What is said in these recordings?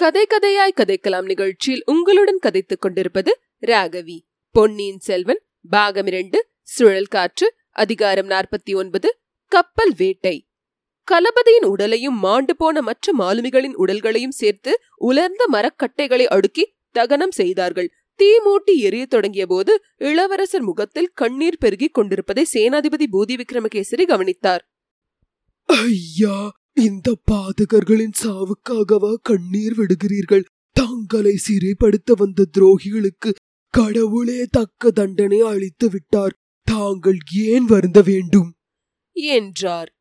கதை கதையாய் கதைக்கலாம் நிகழ்ச்சியில் உங்களுடன் கதைத்துக் கொண்டிருப்பது ராகவி. பொன்னியின் செல்வன் பாகம் இரண்டு சுழல் காற்று அதிகாரம் நாற்பத்தி ஒன்பது கப்பல் வேட்டை. கலபதியின் உடலையும் மாண்டு போன மற்ற மாலுமிகளின் உடல்களையும் சேர்த்து உலர்ந்த மரக்கட்டைகளை அடுக்கி தகனம் செய்தார்கள். தீ மூட்டி எரிய தொடங்கிய போது இளவரசர் முகத்தில் கண்ணீர் பெருகிக் கொண்டிருப்பதை சேனாதிபதி பூதி விக்ரமகேசரி கவனித்தார். ஐயா இந்த பாதகர்களின் சாவுக்காகவா கண்ணீர் விடுகிறீர்கள்? தங்களை சிறைப்படுத்த வந்த துரோகிகளுக்கு கடவுளே தக்க தண்டனை அளித்து விட்டார். தாங்கள் ஏன் வருந்த வேண்டும்? என்றார்.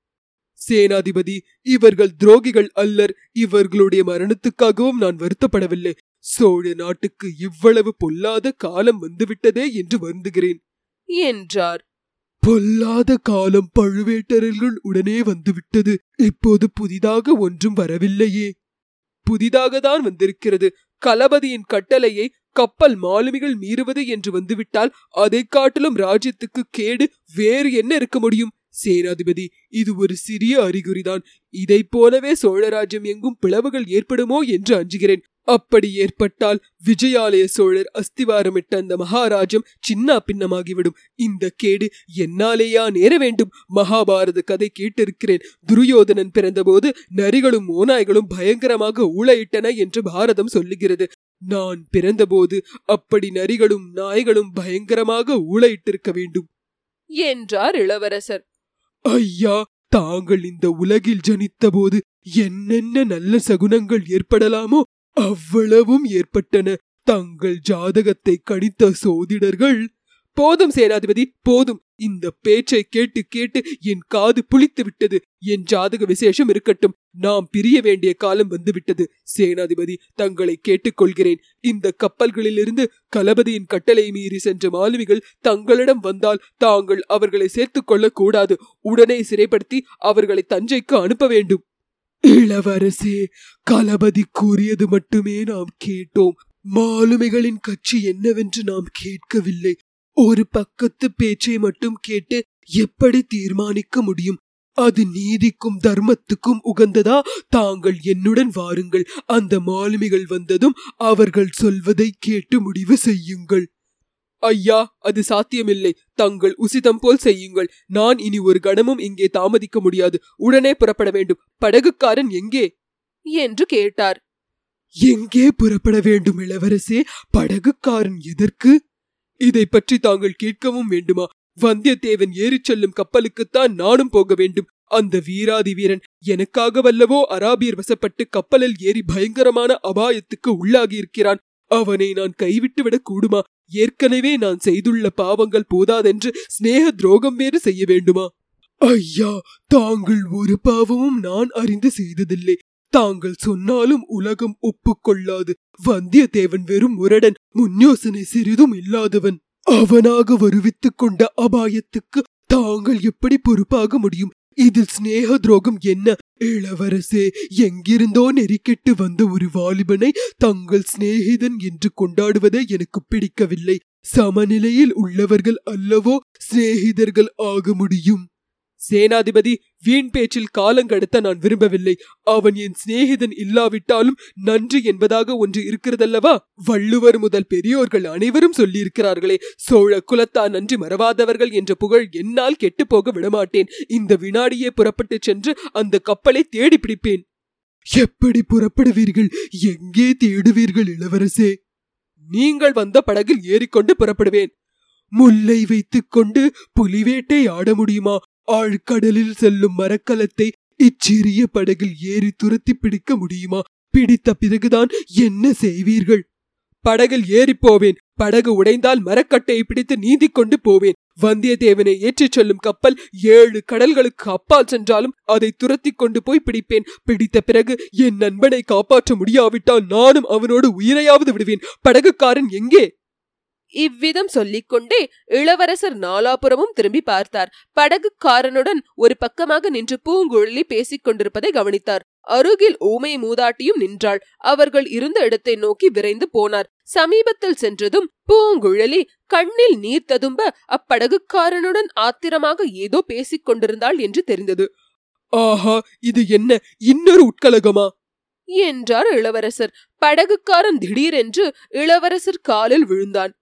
சேனாதிபதி இவர்கள் துரோகிகள் அல்லர். இவர்களுடைய மரணத்துக்காகவும் நான் வருத்தப்படவில்லை. சோழ நாட்டுக்கு இவ்வளவு பொல்லாத காலம் வந்துவிட்டதே என்று வருந்துகிறேன். என்றார். பொல்லாத காலம் பழுவேட்டரர்கள் உடனே வந்துவிட்டது. இப்போது புதிதாக ஒன்றும் வரவில்லையே. புதிதாக தான் வந்திருக்கிறது. களபதியின் கட்டளையை கப்பல் மாலுமிகள் மீறுவது என்று வந்துவிட்டால் அதை காட்டிலும் ராஜ்யத்துக்கு கேடு வேறு என்ன இருக்க முடியும்? சேனாதிபதி இது ஒரு சிறிய அறிகுறிதான். இதைப் போலவே சோழராஜ்யம் எங்கும் பிளவுகள் ஏற்படுமோ என்று அஞ்சுகிறேன். அப்படி ஏற்பட்டால் விஜயாலய சோழர் அஸ்திவாரமிட்ட அந்த மகாராஜ்யம் சின்ன பின்னமாகிவிடும். இந்த கேடு என்னாலேயா நேர வேண்டும்? மகாபாரத கதை கேட்டிருக்கிறேன். துரியோதனன் பிறந்தபோது நரிகளும் ஓநாய்களும் பயங்கரமாக ஊழையிட்டன என்று பாரதம் சொல்லுகிறது. நான் பிறந்தபோது அப்படி நரிகளும் நாய்களும் பயங்கரமாக ஊழையிட்டிருக்க வேண்டும். என்றார் இளவரசர். ஐயா தாங்கள் இந்த உலகில் ஜனித்தபோது என்னென்ன நல்ல சகுனங்கள் ஏற்படலாமோ அவ்வளவும் ஏற்பட்டன. தங்கள் ஜாதகத்தை கணித்த சோதிடர்கள் போதும் சேனாதிபதி போதும். இந்த பேச்சை கேட்டு கேட்டு என் காது புளித்து விட்டது. என் ஜாதக விசேஷம் இருக்கட்டும். நாம் பிரிய வேண்டிய காலம் வந்துவிட்டது. சேனாதிபதி தங்களை கேட்டுக்கொள்கிறேன். இந்த கப்பல்களிலிருந்து கலபதியின் கட்டளை மீறி சென்ற மாலுமிகள் தங்களிடம் வந்தால் தாங்கள் அவர்களை சேர்த்துக் கொள்ளக்கூடாது. உடனே சிறைப்படுத்தி அவர்களை தஞ்சைக்கு அனுப்ப வேண்டும். இளவரசே களபதி கூறியது மட்டுமே நாம் கேட்டோம். மாலுமிகளின் கட்சி என்னவென்று நாம் கேட்கவில்லை. ஒரு பக்கத்து பேச்சை மட்டும் கேட்டு எப்படி தீர்மானிக்க முடியும்? அது நீதிக்கும் தர்மத்துக்கும் உகந்ததா? தாங்கள் என்னுடன் வாருங்கள். அந்த மாலுமிகள் வந்ததும் அவர்கள் சொல்வதை கேட்டு முடிவு செய்யுங்கள். ஐயா அது சாத்தியமில்லை. தங்கள் உசிதம் போல் செய்யுங்கள். நான் இனி ஒரு கணமும் இங்கே தாமதிக்க முடியாது. உடனே புறப்பட வேண்டும். படகுக்காரன் எங்கே? என்று கேட்டார். எங்கே புறப்பட வேண்டும் இளவரசே? படகுக்காரன் எதற்கு? இதை பற்றி தாங்கள் கேட்கவும் வேண்டுமா? வந்தியத்தேவன் ஏறிச் செல்லும் கப்பலுக்குத்தான் நானும் போக வேண்டும். அந்த வீராதி வீரன் எனக்காக வல்லவோ அராபியர் வசப்பட்டு கப்பலில் ஏறி பயங்கரமான அபாயத்துக்கு உள்ளாகி இருக்கிறான் அவனை நான் கைவிட்டு விடக் கூடுமா? ஏற்கனவே நான் செய்துள்ள பாவங்கள் போதாதென்று சிநேக துரோகம் வேறு செய்ய வேண்டுமா? ஐயா தாங்கள் ஒரு பாவமும் நான் அறிந்து செய்ததில்லை. தாங்கள் சொன்னாலும் உலகம் ஒப்புக்கொள்ளாது. வந்தியத்தேவன் வெறும் முரடன் முன்யோசனை சிறிதும் இல்லாதவன். அவனாக வருவித்துக் கொண்ட அபாயத்துக்கு தாங்கள் எப்படி பொறுப்பாக முடியும்? இதில் சிநேக துரோகம் என்ன? இளவரசே எங்கிருந்தோ நெறிக்கெட்டு வந்த ஒரு வாலிபனை தங்கள் சிநேகிதன் என்று கொண்டாடுவதே எனக்கு பிடிக்கவில்லை. சமநிலையில் உள்ளவர்கள் அல்லவோ சிநேகிதர்கள் ஆக முடியும். சேனாதிபதி வீண் பேச்சில் காலங்கடத்த நான் விரும்பவில்லை. அவன் என் சிநேகிதன் இல்லாவிட்டாலும் நன்றி என்பதாக ஒன்று இருக்கிறதல்லவா? வள்ளுவர் முதல் பெரியோர்கள் அனைவரும் சொல்லியிருக்கிறார்களே சோழ குலத்தா நன்றி மறவாதவர்கள் என்ற புகழ் என்னால் கெட்டுப்போக விடமாட்டேன். இந்த வினாடியே புறப்பட்டு சென்று அந்த கப்பலை தேடி பிடிப்பேன். எப்படி புறப்படுவீர்கள்? எங்கே தேடுவீர்கள் இளவரசே? நீங்கள் வந்த படகில் ஏறிக்கொண்டு புறப்படுவேன். முல்லை வைத்துக்கொண்டு புலிவேட்டை ஆட முடியுமா? ஆழ்கடலில் செல்லும் மரக்கலத்தை இச்சிறிய படகில் ஏறி துரத்தி பிடிக்க முடியுமா? பிடித்த பிறகுதான் என்ன செய்வீர்கள்? படகில் ஏறி போவேன். படகு உடைந்தால் மரக்கட்டையை பிடித்து நீந்தி கொண்டு போவேன். வந்தியத்தேவனை ஏற்றிச் செல்லும் கப்பல் ஏழு கடல்களுக்கு அப்பால் சென்றாலும் அதை துரத்தி கொண்டு போய் பிடிப்பேன். பிடித்த பிறகு என் நண்பனை காப்பாற்ற முடியாவிட்டால் நானும் அவனோடு உயிரையாவது விடுவேன். படகுக்காரன் எங்கே? இவ்விதம் சொல்லிக்கொண்டே இளவரசர் நாலாபுரமும் திரும்பி பார்த்தார். படகுக்காரனுடன் ஒரு பக்கமாக நின்று பூங்குழலி பேசிக் கொண்டிருப்பதை கவனித்தார். அருகில் ஊமை மூதாட்டியும் நின்றாள். அவர்கள் இருந்த இடத்தை நோக்கி விரைந்து போனார். சமீபத்தில் சென்றதும் பூங்குழலி கண்ணில் நீர் ததும்ப அப்படகுக்காரனுடன் ஆத்திரமாக ஏதோ பேசிக் கொண்டிருந்தாள் என்று தெரிந்தது. ஆஹா இது என்ன? இன்னொரு உட்கலகமா? என்றார் இளவரசர். படகுக்காரன் திடீரென்று இளவரசர் காலில் விழுந்தான்.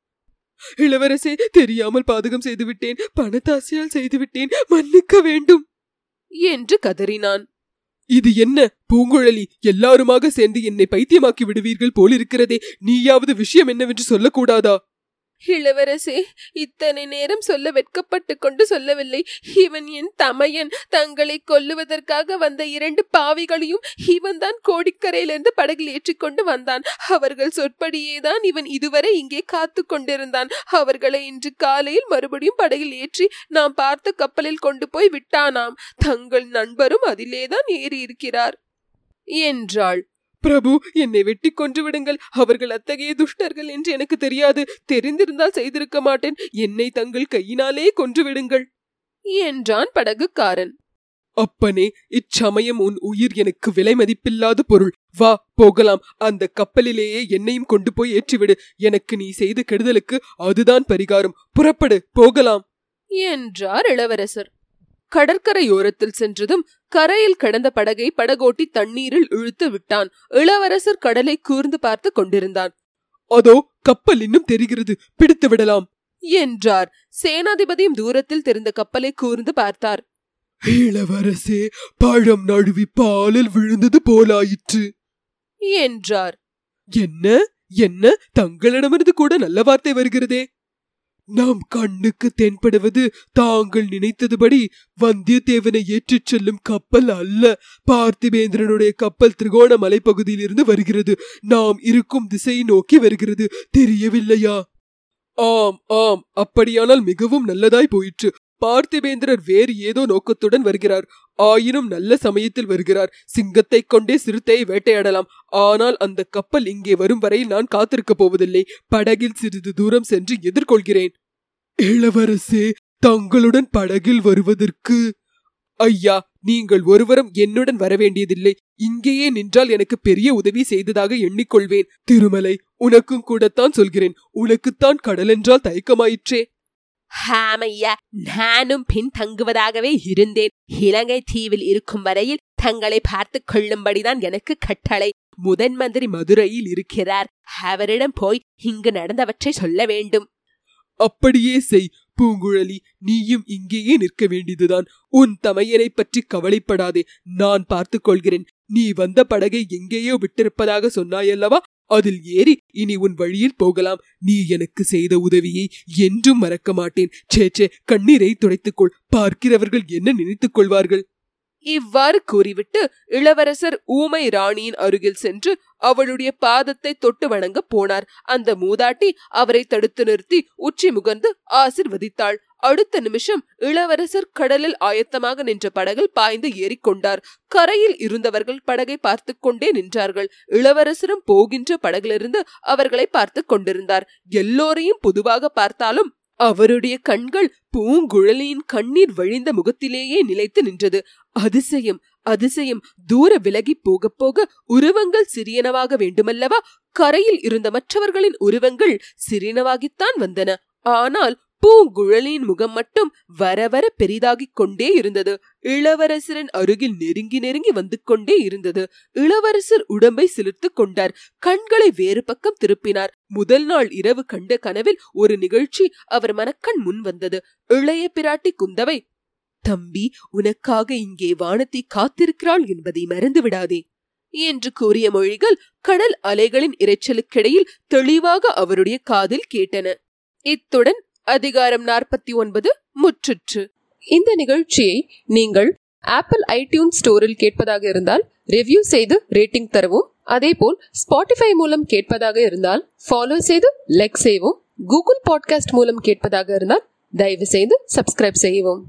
இளவரசே தெரியாமல் பாதகம் செய்துவிட்டேன். பணத்தாசையால் செய்துவிட்டேன். மன்னிக்க வேண்டும். என்று கதறினான். இது என்ன? பூங்குழலி எல்லாருமாக சேர்ந்து என்னை பைத்தியமாக்கி விடுவீர்கள் போலிருக்கிறதே. நீயாவது விஷயம் என்னவென்று சொல்லக்கூடாதா? இளவரசே இத்தனை நேரம் சொல்ல வெட்கப்பட்டு கொண்டு சொல்லவில்லை. இவன் என் தமையன். தங்களை கொல்லுவதற்காக வந்த இரண்டு பாவிகளையும் இவன்தான் கோடிக்கரையிலிருந்து படகில் ஏற்றிக்கொண்டு வந்தான். அவர்கள் சொற்படியேதான் இவன் இதுவரை இங்கே காத்து கொண்டிருந்தான். அவர்களை இன்று காலையில் மறுபடியும் படகில் ஏற்றி நாம் பார்த்த கப்பலில் கொண்டு போய் விட்டானாம். தங்கள் நண்பரும் அதிலேதான் ஏறி இருக்கிறார் என்றாள். பிரபு என்னை வெட்டி கொன்று விடுங்கள். அவர்கள் அத்தகைய துஷ்டர்கள் என்று எனக்கு தெரியாது. தெரிந்திருந்தால் செய்திருக்க மாட்டேன். என்னை தங்கள் கையினாலே கொன்று விடுங்கள். என்றான் படகுக்காரன். அப்பனே இச்சமயம் உன் உயிர் எனக்கு விலை மதிப்பில்லாத பொருள். வா போகலாம். அந்த கப்பலிலேயே என்னையும் கொண்டு போய் ஏற்றிவிடு. எனக்கு நீ செய்த கெடுதலுக்கு அதுதான் பரிகாரம். புறப்படு போகலாம். என்றார் இளவரசர். கடற்கரையோரத்தில் சென்றதும் கரையில் கடந்த படகை படகோட்டி தண்ணீரில் இழுத்து விட்டான். இளவரசர் கடலை கூர்ந்து பார்த்து கொண்டிருந்தான். அதோ கப்பல் இன்னும் தெரிகிறது. பிடித்து விடலாம். என்றார். சேனாதிபதியும் தூரத்தில் தெரிந்த கப்பலை கூர்ந்து பார்த்தார். இளவரசே பழம் நழுவி பாலில் விழுந்தது போலாயிற்று. என்றார். என்ன? என்ன? தங்களிடமிருந்து கூட நல்ல வார்த்தை வருகிறதே. நாம் கண்ணுக்கு தென்படுவது தாங்கள் நினைத்ததுபடி வந்தியத்தேவனை ஏற்றிச் செல்லும் கப்பல் அல்ல. பார்த்திபேந்திரனுடைய கப்பல் திரிகோண பகுதியிலிருந்து வருகிறது. நாம் இருக்கும் திசையை நோக்கி வருகிறது. தெரியவில்லையா? ஆம் ஆம். அப்படியானால் மிகவும் நல்லதாய் போயிற்று. பார்த்திபேந்திரர் வேறு ஏதோ நோக்கத்துடன் வருகிறார். ஆயினும் நல்ல சமயத்தில் வருகிறார். சிங்கத்தை கொண்டே சிறுத்தையை வேட்டையாடலாம். ஆனால் அந்த கப்பல் இங்கே வரும் வரை நான் காத்திருக்கப் போவதில்லை. படகில் சிறிது தூரம் சென்று எதிர்கொள்கிறேன். இளவரசே தங்களுடன் படகில் வருவதற்கு ஐயா நீங்கள் ஒருவரும் என்னுடன் வரவேண்டியதில்லை. இங்கேயே நின்றால் எனக்கு பெரிய உதவி செய்ததாக எண்ணிக்கொள்வேன். திருமலை உனக்கும் கூடத்தான் சொல்கிறேன். உனக்குத்தான் கடலென்றால் தயக்கமாயிற்றே. ஹாமையா நானும் பின் தங்குவதாகவே இருந்தேன். இலங்கை தீவில் இருக்கும் வரையில் தங்களை பார்த்து கொள்ளும்படிதான் எனக்கு கட்டளை. முதன் மந்திரி மதுரையில் இருக்கிறார். அவரிடம் போய் இங்கு நடந்தவற்றை சொல்ல வேண்டும். அப்படியே செய் பூங்குழலி. நீயும் இங்கேயே நிற்க வேண்டியதுதான். உன் தமையனை பற்றி கவலைப்படாதே. நான் பார்த்துக் கொள்கிறேன். நீ வந்த படகை எங்கேயோ விட்டிருப்பதாக சொன்னாயல்லவா? அதில் ஏறி இனி உன் வழியில் போகலாம். நீ எனக்கு செய்த உதவியை என்றும் மறக்க மாட்டேன். சேச்சே கண்ணீரை துடைத்துக்கொள். பார்க்கிறவர்கள் என்ன நினைத்துக் கொள்வார்கள்? இவ்வாறு கூறிவிட்டு இளவரசர் ஊமை ராணியின் அருகில் சென்று அவளுடைய பாதத்தை தொட்டு வணங்க போனார். அந்த மூதாட்டி அவரை தடுத்து நிறுத்தி உச்சி முகர்ந்து ஆசிர்வதித்தாள். அடுத்த நிமிஷம் இளவரசர் கடலில் ஆயத்தமாக நின்ற படகில் பாய்ந்து ஏறிக்கொண்டார் கரையில் இருந்தவர்கள் படகை பார்த்து கொண்டே நின்றார்கள். இளவரசரும் போகின்ற படகிலிருந்து அவர்களை பார்த்து கொண்டிருந்தார். எல்லோரையும் பொதுவாக பார்த்தாலும் அவருடைய கண்கள் பூங்குழலியின் கண்ணீர் வழிந்த முகத்திலேயே நிலைத்து நின்றது. அதிசயம் அதிசயம். தூர விலகி போக போக உருவங்கள் சிறியனவாக வேண்டுமல்லவா? கரையில் இருந்த மற்றவர்களின் உருவங்கள் சிறியனவாகித்தான் வந்தன. ஆனால் பூங்குழலியின் முகம் மட்டும் வர வர பெரிதாகிக் கொண்டே இருந்தது. இளவரசரின் அருகில் நெருங்கி நெருங்கி வந்து கொண்டே இருந்தது. இளவரசர் உடம்பை சிலிர்த்து கொண்டார். கண்களை வேறு பக்கம் திருப்பினார். முதல் நாள் இரவு கண்ட கனவில் ஒரு நிகழ்ச்சி அவர் மனக்கண் முன் வந்தது. இளைய பிராட்டி குந்தவை தம்பி உனக்காக இங்கே வானத்தை காத்திருக்கிறாள் என்பதை மறந்து விடாதே என்று கூறிய மொழிகள் கடல் அலைகளின் இரைச்சலுக்கிடையில் தெளிவாக அவருடைய காதில் கேட்டன. இத்துடன் அதிகாரம் நாற்பத்தி ஒன்பது முற்றுற்று. இந்த நிகழ்ச்சியை நீங்கள் ஆப்பிள் ஐடியூன் ஸ்டோரில் கேட்பதாக இருந்தால் ரிவ்யூ செய்து ரேட்டிங் தரவும். அதேபோல் ஸ்பாட்டிஃபை மூலம் கேட்பதாக இருந்தால் ஃபாலோ செய்து லைக் செய்யவும் கூகுள் பாட்காஸ்ட் மூலம் கேட்பதாக இருந்தால் தயவு செய்து சப்ஸ்கிரைப் செய்யவும்.